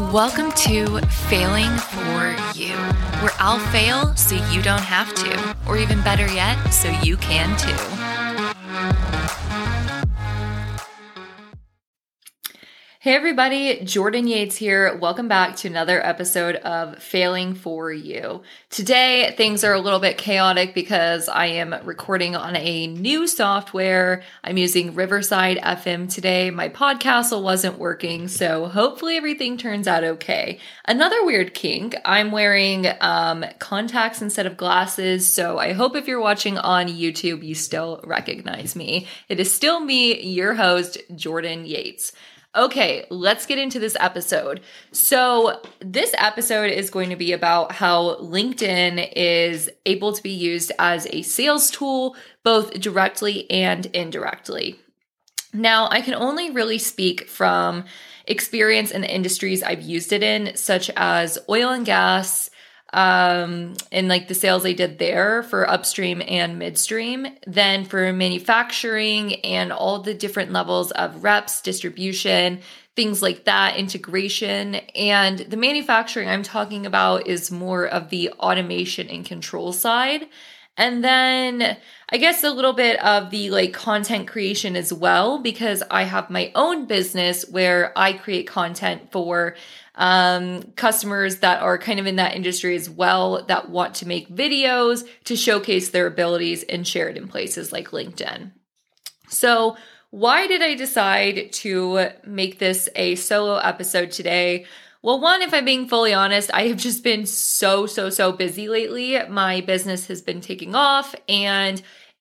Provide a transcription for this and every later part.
Welcome to Failing for You, where I'll fail so you don't have to, or even better yet, so you can too. Hey everybody, Jordan Yates here. Welcome back to another episode of Failing for You. Today, things are a little bit chaotic because I am recording on a new software. I'm using Riverside FM today. My podcast wasn't working, so hopefully everything turns out okay. Another weird kink, I'm wearing um, contacts instead of glasses, so I hope if you're watching on YouTube, you still recognize me. It is still me, your host, Jordan Yates. Okay, let's get into this episode. So, this episode is going to be about how LinkedIn is able to be used as a sales tool, both directly and indirectly. Now, I can only really speak from experience in the industries I've used it in, such as oil and gas, um, and like the sales I did there for upstream and midstream. Then for manufacturing and all the different levels of reps, distribution, things like that, integration. And the manufacturing I'm talking about is more of the automation and control side. And then I guess a little bit of the like content creation as well, because I have my own business where I create content for um, customers that are kind of in that industry as well that want to make videos to showcase their abilities and share it in places like LinkedIn. So, why did I decide to make this a solo episode today? Well, one, if I'm being fully honest, I have just been so, so, so busy lately. My business has been taking off and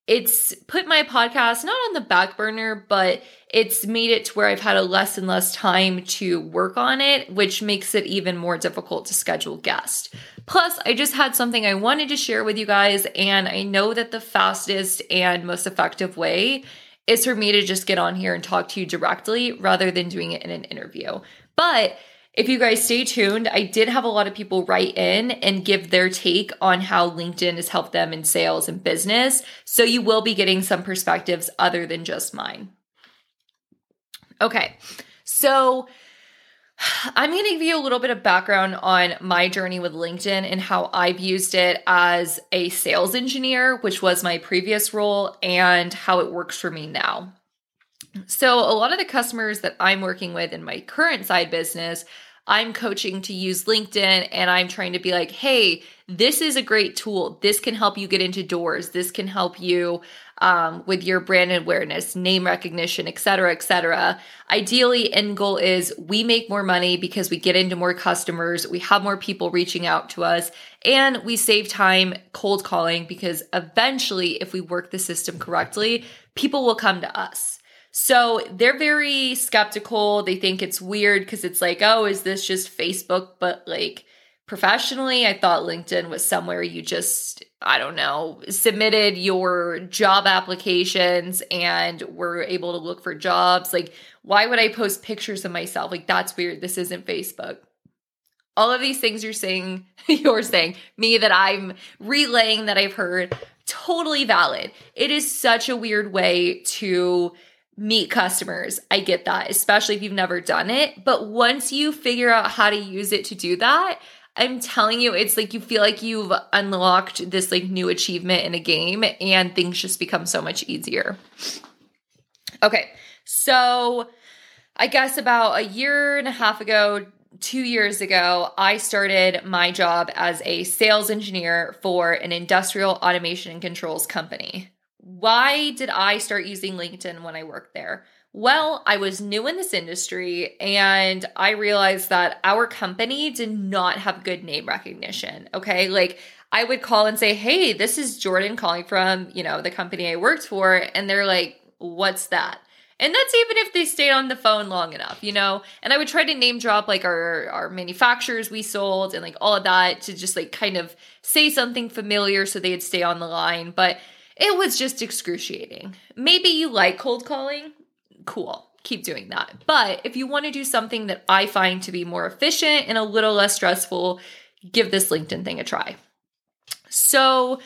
it's put my podcast not on the back burner, but it's made it to where I've had a less and less time to work on it, which makes it even more difficult to schedule guests. Plus, I just had something I wanted to share with you guys, and I know that the fastest and most effective way is for me to just get on here and talk to you directly rather than doing it in an interview. But if you guys stay tuned, I did have a lot of people write in and give their take on how LinkedIn has helped them in sales and business. So you will be getting some perspectives other than just mine. Okay, so I'm going to give you a little bit of background on my journey with LinkedIn and how I've used it as a sales engineer, which was my previous role, and how it works for me now. So, a lot of the customers that I'm working with in my current side business, I'm coaching to use LinkedIn and I'm trying to be like, hey, this is a great tool. This can help you get into doors. This can help you um, with your brand awareness, name recognition, et cetera, et cetera. Ideally, end goal is we make more money because we get into more customers, we have more people reaching out to us, and we save time cold calling because eventually, if we work the system correctly, people will come to us. So they're very skeptical. They think it's weird because it's like, oh, is this just Facebook? But like professionally, I thought LinkedIn was somewhere you just, I don't know, submitted your job applications and were able to look for jobs. Like, why would I post pictures of myself? Like, that's weird. This isn't Facebook. All of these things you're saying, you're saying, me that I'm relaying that I've heard, totally valid. It is such a weird way to meet customers. I get that, especially if you've never done it. But once you figure out how to use it to do that, I'm telling you, it's like you feel like you've unlocked this like new achievement in a game and things just become so much easier. Okay, so I guess about a year and a half ago, two years ago, I started my job as a sales engineer for an industrial automation and controls company. Why did I start using LinkedIn when I worked there? Well, I was new in this industry and I realized that our company did not have good name recognition. Okay. Like I would call and say, Hey, this is Jordan calling from, you know, the company I worked for. And they're like, What's that? And that's even if they stayed on the phone long enough, you know? And I would try to name drop like our, our manufacturers we sold and like all of that to just like kind of say something familiar so they'd stay on the line. But it was just excruciating. Maybe you like cold calling. Cool. Keep doing that. But if you want to do something that I find to be more efficient and a little less stressful, give this LinkedIn thing a try. So,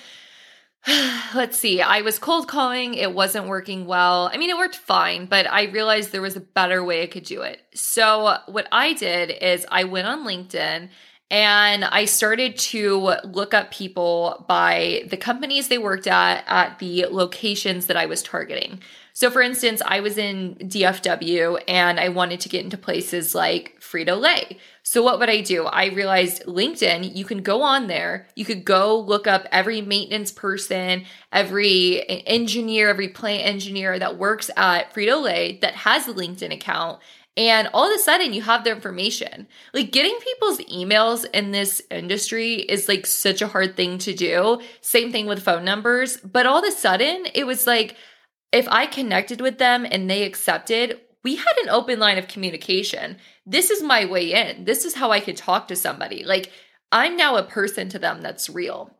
let's see. I was cold calling. It wasn't working well. I mean, it worked fine, but I realized there was a better way I could do it. So, what I did is I went on LinkedIn and I started to look up people by the companies they worked at at the locations that I was targeting. So, for instance, I was in DFW and I wanted to get into places like Frito Lay. So, what would I do? I realized LinkedIn, you can go on there, you could go look up every maintenance person, every engineer, every plant engineer that works at Frito Lay that has a LinkedIn account. And all of a sudden, you have their information. Like getting people's emails in this industry is like such a hard thing to do. Same thing with phone numbers. But all of a sudden, it was like, if I connected with them and they accepted, we had an open line of communication. This is my way in. This is how I could talk to somebody. Like, I'm now a person to them that's real.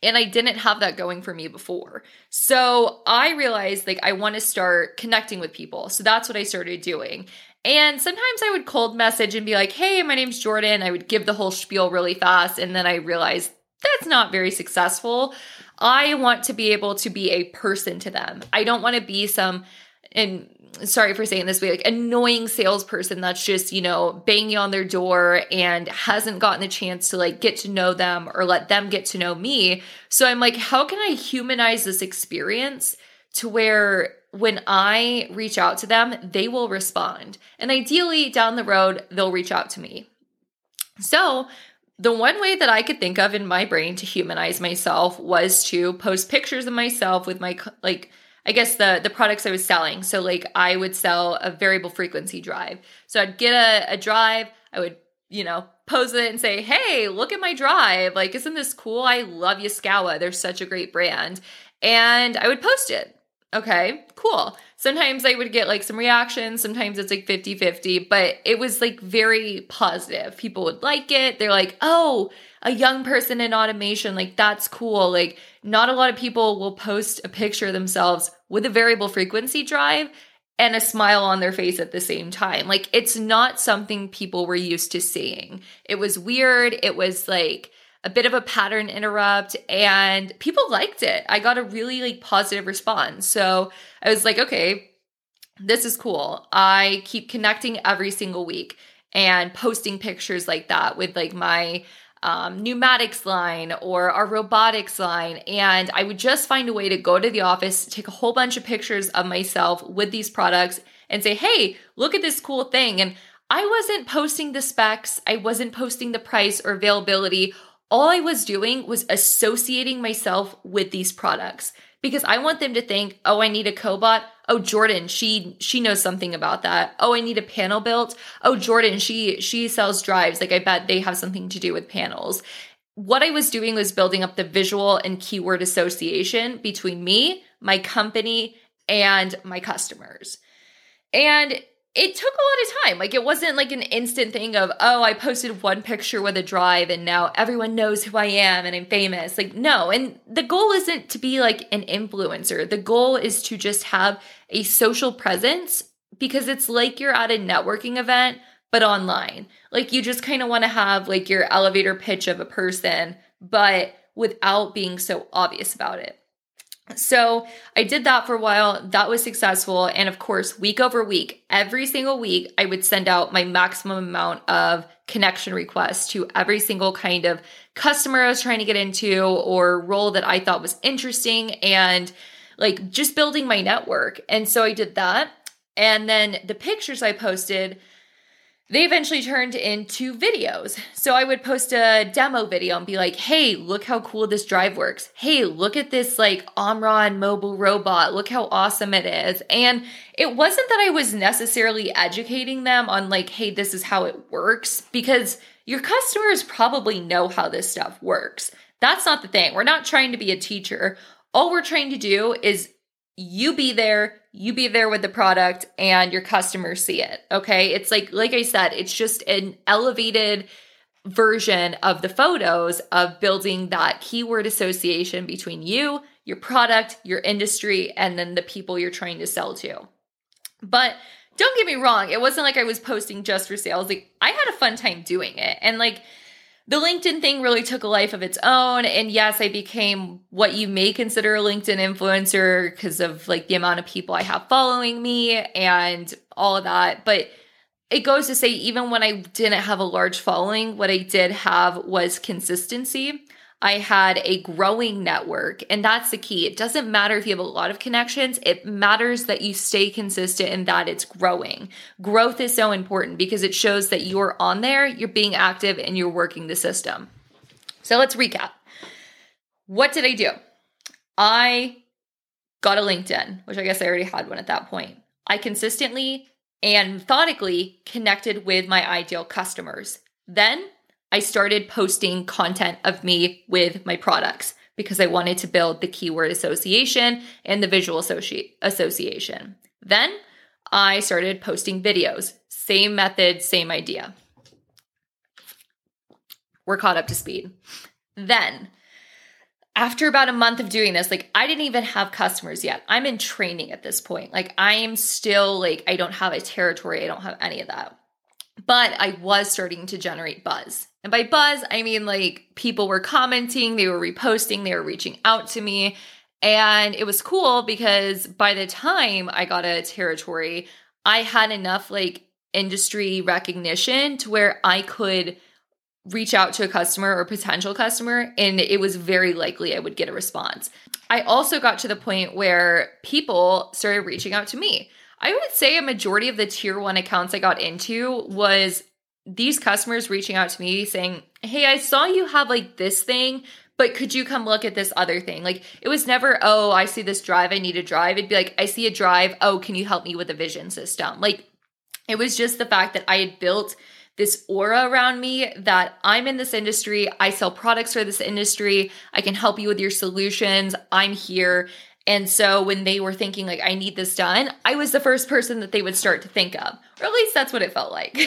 And I didn't have that going for me before. So I realized like I want to start connecting with people. So that's what I started doing. And sometimes I would cold message and be like, hey, my name's Jordan. I would give the whole spiel really fast. And then I realized that's not very successful. I want to be able to be a person to them. I don't want to be some and sorry for saying this way, like annoying salesperson that's just, you know, banging on their door and hasn't gotten the chance to like get to know them or let them get to know me. So I'm like, how can I humanize this experience to where when I reach out to them, they will respond. And ideally, down the road, they'll reach out to me. So the one way that I could think of in my brain to humanize myself was to post pictures of myself with my like I guess the the products I was selling. So like I would sell a variable frequency drive. So I'd get a, a drive, I would, you know, pose it and say, Hey, look at my drive. Like, isn't this cool? I love Yaskawa. They're such a great brand. And I would post it. Okay, cool. Sometimes I would get like some reactions, sometimes it's like 50 50, but it was like very positive. People would like it. They're like, oh, a young person in automation, like that's cool. Like, not a lot of people will post a picture of themselves with a variable frequency drive and a smile on their face at the same time. Like, it's not something people were used to seeing. It was weird. It was like, a bit of a pattern interrupt and people liked it. I got a really like positive response. So I was like, okay, this is cool. I keep connecting every single week and posting pictures like that with like my um, pneumatics line or our robotics line. And I would just find a way to go to the office, take a whole bunch of pictures of myself with these products and say, hey, look at this cool thing. And I wasn't posting the specs, I wasn't posting the price or availability all I was doing was associating myself with these products because I want them to think, "Oh, I need a cobot. Oh, Jordan, she she knows something about that. Oh, I need a panel built. Oh, Jordan, she she sells drives. Like I bet they have something to do with panels." What I was doing was building up the visual and keyword association between me, my company, and my customers. And it took a lot of time. Like it wasn't like an instant thing of, oh, I posted one picture with a drive and now everyone knows who I am and I'm famous. Like, no. And the goal isn't to be like an influencer. The goal is to just have a social presence because it's like you're at a networking event, but online. Like you just kind of want to have like your elevator pitch of a person, but without being so obvious about it. So I did that for a while. That was successful. And of course, week over week, every single week, I would send out my maximum amount of connection requests to every single kind of customer I was trying to get into or role that I thought was interesting and like just building my network. And so I did that. And then the pictures I posted, they eventually turned into videos. So I would post a demo video and be like, hey, look how cool this drive works. Hey, look at this like Omron mobile robot. Look how awesome it is. And it wasn't that I was necessarily educating them on like, hey, this is how it works, because your customers probably know how this stuff works. That's not the thing. We're not trying to be a teacher. All we're trying to do is you be there, you be there with the product and your customers see it. Okay. It's like, like I said, it's just an elevated version of the photos of building that keyword association between you, your product, your industry, and then the people you're trying to sell to. But don't get me wrong, it wasn't like I was posting just for sales. Like I had a fun time doing it. And like the LinkedIn thing really took a life of its own. And yes, I became what you may consider a LinkedIn influencer because of like the amount of people I have following me and all of that. But it goes to say, even when I didn't have a large following, what I did have was consistency. I had a growing network, and that's the key. It doesn't matter if you have a lot of connections, it matters that you stay consistent and that it's growing. Growth is so important because it shows that you're on there, you're being active, and you're working the system. So let's recap. What did I do? I got a LinkedIn, which I guess I already had one at that point. I consistently and methodically connected with my ideal customers. Then I started posting content of me with my products because I wanted to build the keyword association and the visual associ- association. Then I started posting videos. Same method, same idea. We're caught up to speed. Then, after about a month of doing this, like I didn't even have customers yet. I'm in training at this point. Like I am still like I don't have a territory, I don't have any of that. But I was starting to generate buzz. And by buzz, I mean like people were commenting, they were reposting, they were reaching out to me. And it was cool because by the time I got a territory, I had enough like industry recognition to where I could reach out to a customer or potential customer and it was very likely I would get a response. I also got to the point where people started reaching out to me. I would say a majority of the tier 1 accounts I got into was these customers reaching out to me saying, Hey, I saw you have like this thing, but could you come look at this other thing? Like it was never, Oh, I see this drive. I need a drive. It'd be like, I see a drive. Oh, can you help me with a vision system? Like it was just the fact that I had built this aura around me that I'm in this industry. I sell products for this industry. I can help you with your solutions. I'm here. And so when they were thinking, like, I need this done, I was the first person that they would start to think of, or at least that's what it felt like.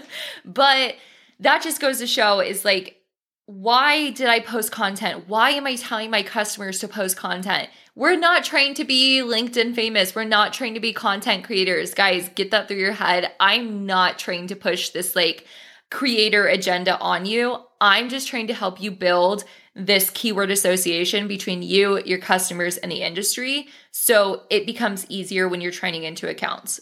but that just goes to show is like, why did I post content? Why am I telling my customers to post content? We're not trying to be LinkedIn famous. We're not trying to be content creators. Guys, get that through your head. I'm not trying to push this like creator agenda on you. I'm just trying to help you build this keyword association between you, your customers, and the industry. So it becomes easier when you're training into accounts.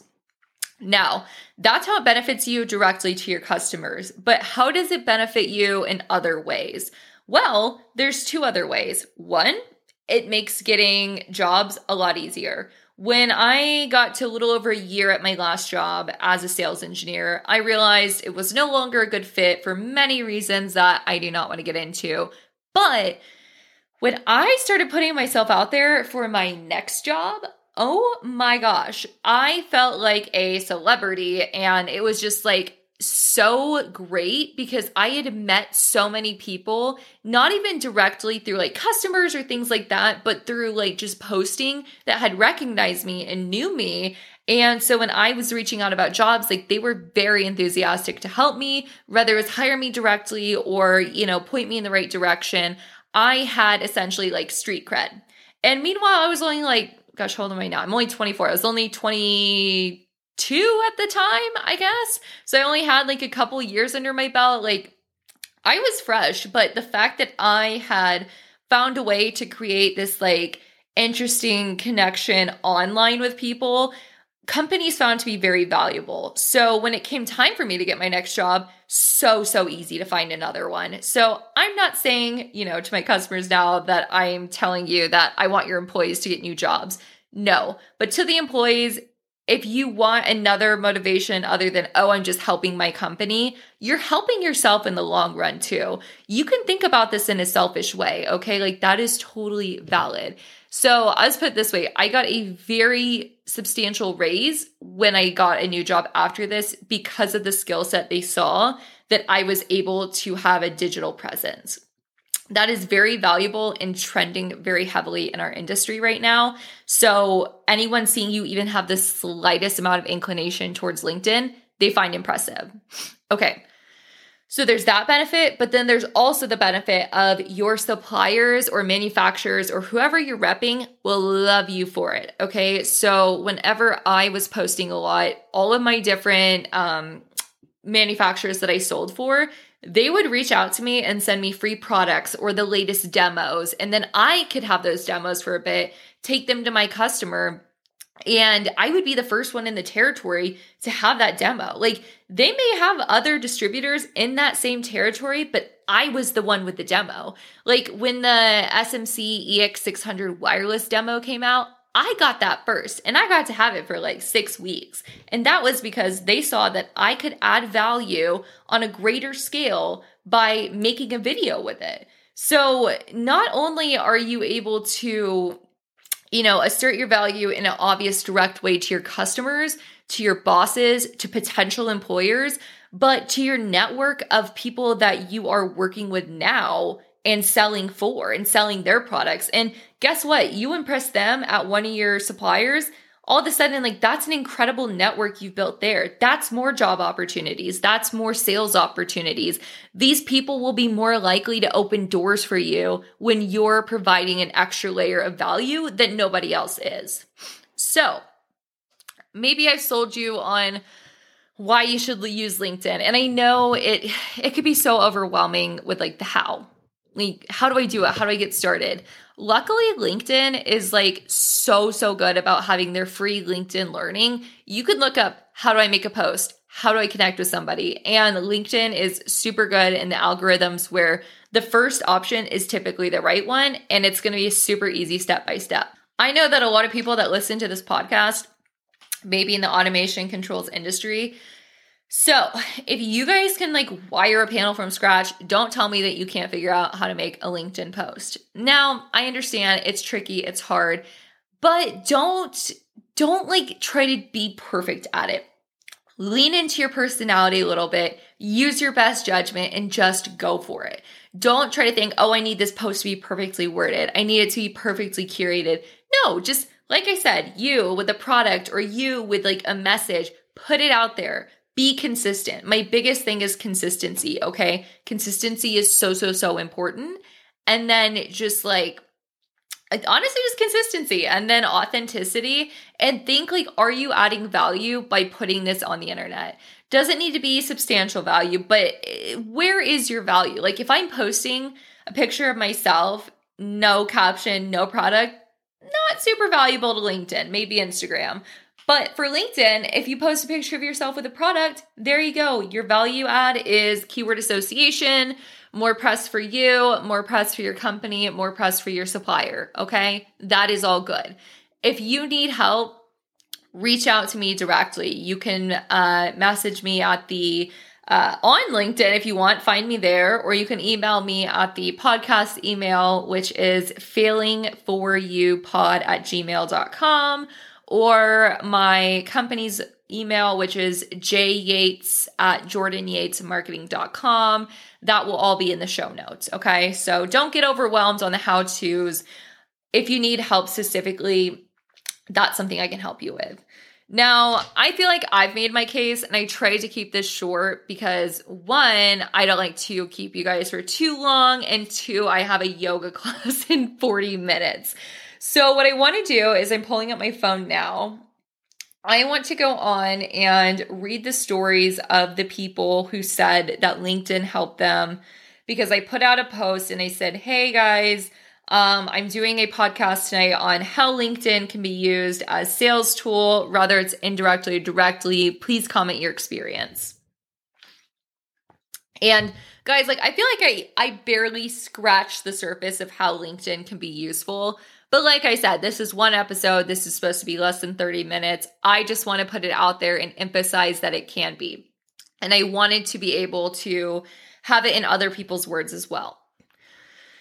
Now, that's how it benefits you directly to your customers. But how does it benefit you in other ways? Well, there's two other ways. One, it makes getting jobs a lot easier. When I got to a little over a year at my last job as a sales engineer, I realized it was no longer a good fit for many reasons that I do not want to get into. But when I started putting myself out there for my next job, oh my gosh, I felt like a celebrity. And it was just like so great because I had met so many people, not even directly through like customers or things like that, but through like just posting that had recognized me and knew me. And so when I was reaching out about jobs, like they were very enthusiastic to help me, whether it's hire me directly or, you know, point me in the right direction. I had essentially like street cred. And meanwhile, I was only like, gosh, how old am I now? I'm only 24. I was only 22 at the time, I guess. So I only had like a couple years under my belt. Like I was fresh, but the fact that I had found a way to create this like interesting connection online with people companies found to be very valuable. So when it came time for me to get my next job, so, so easy to find another one. So I'm not saying, you know, to my customers now that I'm telling you that I want your employees to get new jobs. No, but to the employees, if you want another motivation other than, oh, I'm just helping my company, you're helping yourself in the long run too. You can think about this in a selfish way, okay? Like that is totally valid. So I was put this way I got a very substantial raise when I got a new job after this because of the skill set they saw that I was able to have a digital presence. That is very valuable and trending very heavily in our industry right now. So, anyone seeing you even have the slightest amount of inclination towards LinkedIn, they find impressive. Okay, so there's that benefit, but then there's also the benefit of your suppliers or manufacturers or whoever you're repping will love you for it. Okay. So whenever I was posting a lot, all of my different um, manufacturers that I sold for, they would reach out to me and send me free products or the latest demos. And then I could have those demos for a bit, take them to my customer. And I would be the first one in the territory to have that demo. Like they may have other distributors in that same territory, but I was the one with the demo. Like when the SMC EX600 wireless demo came out, I got that first and I got to have it for like six weeks. And that was because they saw that I could add value on a greater scale by making a video with it. So not only are you able to, you know, assert your value in an obvious direct way to your customers, to your bosses, to potential employers, but to your network of people that you are working with now and selling for and selling their products. And guess what? You impress them at one of your suppliers, all of a sudden, like that's an incredible network you've built there. That's more job opportunities. That's more sales opportunities. These people will be more likely to open doors for you when you're providing an extra layer of value that nobody else is. So maybe I've sold you on why you should use LinkedIn. And I know it it could be so overwhelming with like the how like how do I do it? How do I get started? Luckily, LinkedIn is like so, so good about having their free LinkedIn learning. You can look up how do I make a post? How do I connect with somebody? And LinkedIn is super good in the algorithms where the first option is typically the right one and it's going to be super easy step by step. I know that a lot of people that listen to this podcast, maybe in the automation controls industry, so, if you guys can like wire a panel from scratch, don't tell me that you can't figure out how to make a LinkedIn post. Now, I understand it's tricky, it's hard, but don't don't like try to be perfect at it. Lean into your personality a little bit, use your best judgment and just go for it. Don't try to think, "Oh, I need this post to be perfectly worded. I need it to be perfectly curated." No, just like I said, you with a product or you with like a message, put it out there be consistent. My biggest thing is consistency, okay? Consistency is so, so, so important. And then just like, honestly, just consistency and then authenticity. And think like, are you adding value by putting this on the internet? Doesn't need to be substantial value, but eh, where is your value? Like, if I'm posting a picture of myself, no caption, no product, not super valuable to LinkedIn, maybe Instagram. But for LinkedIn, if you post a picture of yourself with a product, there you go. Your value add is keyword association, more press for you, more press for your company, more press for your supplier. Okay. That is all good. If you need help, reach out to me directly. You can uh, message me at the uh, on LinkedIn if you want, find me there, or you can email me at the podcast email, which is failingforyoupod at gmail.com or my company's email, which is jyates at jordanyatesmarketing.com. That will all be in the show notes. Okay. So don't get overwhelmed on the how to's. If you need help specifically, that's something I can help you with. Now, I feel like I've made my case and I try to keep this short because one, I don't like to keep you guys for too long, and two, I have a yoga class in 40 minutes. So, what I want to do is I'm pulling up my phone now. I want to go on and read the stories of the people who said that LinkedIn helped them because I put out a post and I said, Hey guys, um, I'm doing a podcast tonight on how LinkedIn can be used as a sales tool, whether it's indirectly or directly. Please comment your experience. And guys, like I feel like I I barely scratched the surface of how LinkedIn can be useful. But like I said, this is one episode. This is supposed to be less than 30 minutes. I just want to put it out there and emphasize that it can be. And I wanted to be able to have it in other people's words as well.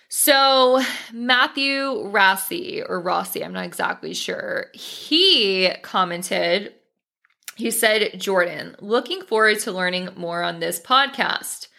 So, Matthew Rossi, or Rossi, I'm not exactly sure, he commented, he said, Jordan, looking forward to learning more on this podcast.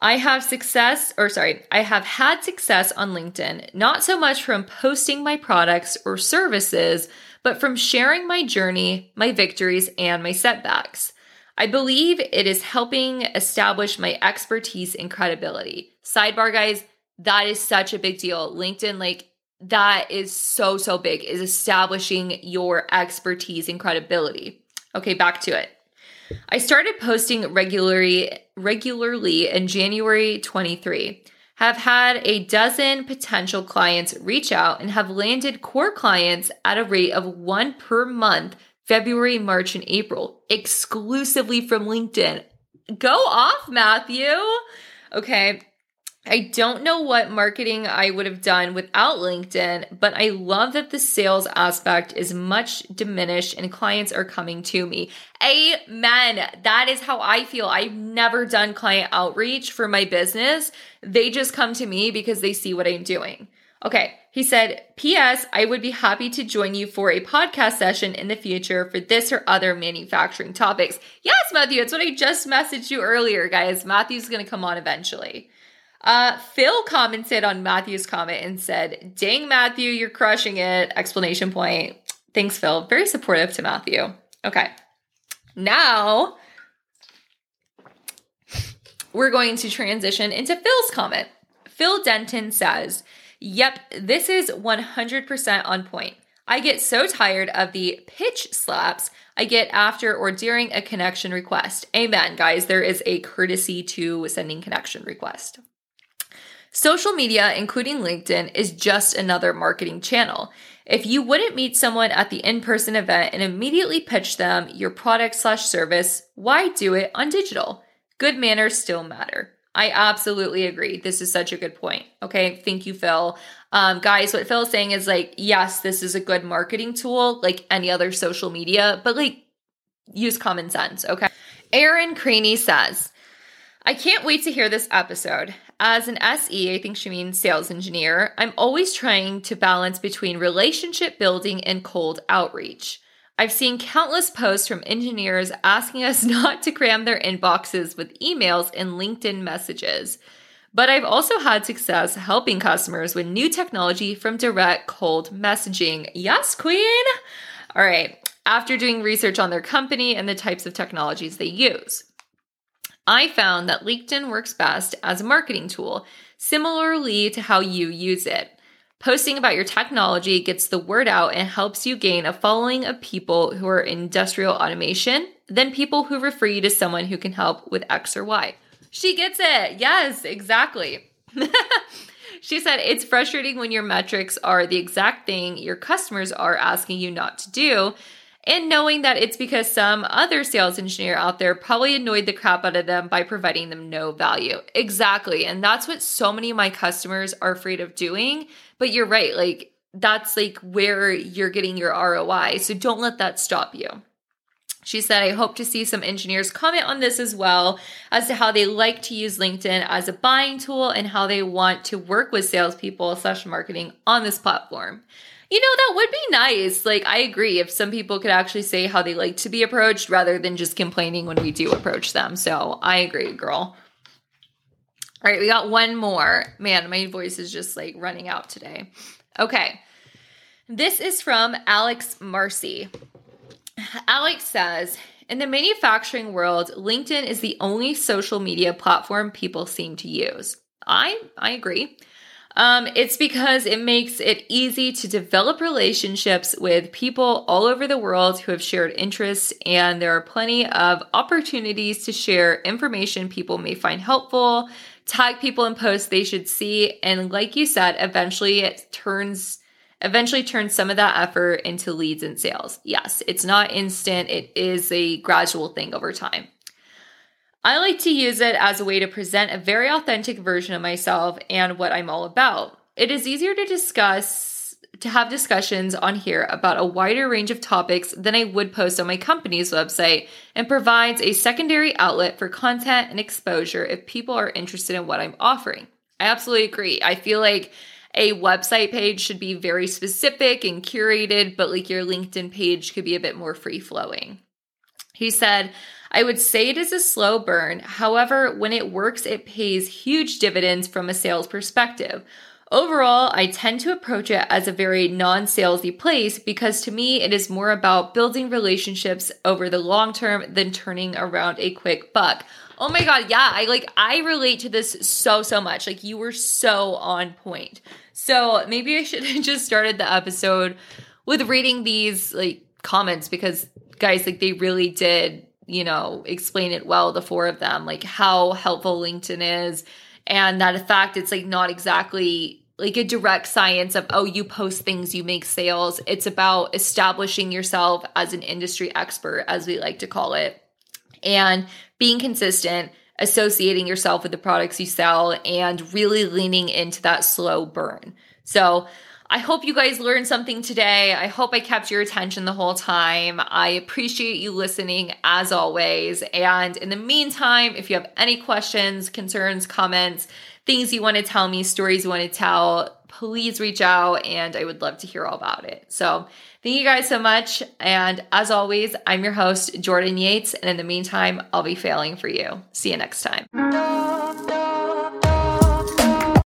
I have success, or sorry, I have had success on LinkedIn, not so much from posting my products or services, but from sharing my journey, my victories, and my setbacks. I believe it is helping establish my expertise and credibility. Sidebar, guys, that is such a big deal. LinkedIn, like, that is so, so big, is establishing your expertise and credibility. Okay, back to it. I started posting regularly regularly in January 23. Have had a dozen potential clients reach out and have landed core clients at a rate of one per month, February, March, and April, exclusively from LinkedIn. Go off, Matthew. Okay. I don't know what marketing I would have done without LinkedIn, but I love that the sales aspect is much diminished and clients are coming to me. Amen. That is how I feel. I've never done client outreach for my business. They just come to me because they see what I'm doing. Okay. He said, P.S. I would be happy to join you for a podcast session in the future for this or other manufacturing topics. Yes, Matthew. It's what I just messaged you earlier, guys. Matthew's going to come on eventually. Uh, Phil commented on Matthew's comment and said, Dang, Matthew, you're crushing it! Explanation point. Thanks, Phil. Very supportive to Matthew. Okay. Now we're going to transition into Phil's comment. Phil Denton says, Yep, this is 100% on point. I get so tired of the pitch slaps I get after or during a connection request. Amen, guys. There is a courtesy to sending connection request. Social media, including LinkedIn, is just another marketing channel. If you wouldn't meet someone at the in-person event and immediately pitch them your product slash service, why do it on digital? Good manners still matter. I absolutely agree. This is such a good point. Okay. Thank you, Phil. Um, guys, what Phil is saying is like, yes, this is a good marketing tool, like any other social media, but like use common sense. Okay. Aaron Craney says, I can't wait to hear this episode. As an SE, I think she means sales engineer, I'm always trying to balance between relationship building and cold outreach. I've seen countless posts from engineers asking us not to cram their inboxes with emails and LinkedIn messages. But I've also had success helping customers with new technology from direct cold messaging. Yes, Queen! All right, after doing research on their company and the types of technologies they use. I found that LinkedIn works best as a marketing tool, similarly to how you use it. Posting about your technology gets the word out and helps you gain a following of people who are industrial automation, then people who refer you to someone who can help with X or Y. She gets it. Yes, exactly. she said, It's frustrating when your metrics are the exact thing your customers are asking you not to do and knowing that it's because some other sales engineer out there probably annoyed the crap out of them by providing them no value. Exactly. And that's what so many of my customers are afraid of doing. But you're right. Like, that's like where you're getting your ROI. So don't let that stop you. She said, I hope to see some engineers comment on this as well as to how they like to use LinkedIn as a buying tool and how they want to work with salespeople slash marketing on this platform. You know, that would be nice. Like, I agree if some people could actually say how they like to be approached rather than just complaining when we do approach them. So I agree, girl. All right, we got one more. Man, my voice is just like running out today. Okay. This is from Alex Marcy. Alex says, in the manufacturing world, LinkedIn is the only social media platform people seem to use. I I agree. Um, it's because it makes it easy to develop relationships with people all over the world who have shared interests, and there are plenty of opportunities to share information people may find helpful, tag people in posts they should see, and like you said, eventually it turns eventually turns some of that effort into leads and sales. Yes, it's not instant, it is a gradual thing over time. I like to use it as a way to present a very authentic version of myself and what I'm all about. It is easier to discuss to have discussions on here about a wider range of topics than I would post on my company's website and provides a secondary outlet for content and exposure if people are interested in what I'm offering. I absolutely agree. I feel like a website page should be very specific and curated, but like your LinkedIn page could be a bit more free flowing. He said, I would say it is a slow burn. However, when it works, it pays huge dividends from a sales perspective. Overall, I tend to approach it as a very non salesy place because to me, it is more about building relationships over the long term than turning around a quick buck. Oh my God, yeah, I like, I relate to this so, so much. Like, you were so on point. So maybe I should have just started the episode with reading these like comments because, guys, like, they really did you know, explain it well, the four of them, like how helpful LinkedIn is. And that in fact, it's like not exactly like a direct science of, oh, you post things, you make sales. It's about establishing yourself as an industry expert, as we like to call it, and being consistent, associating yourself with the products you sell, and really leaning into that slow burn. So, I hope you guys learned something today. I hope I kept your attention the whole time. I appreciate you listening as always. And in the meantime, if you have any questions, concerns, comments, things you want to tell me, stories you want to tell, please reach out and I would love to hear all about it. So, thank you guys so much. And as always, I'm your host, Jordan Yates. And in the meantime, I'll be failing for you. See you next time.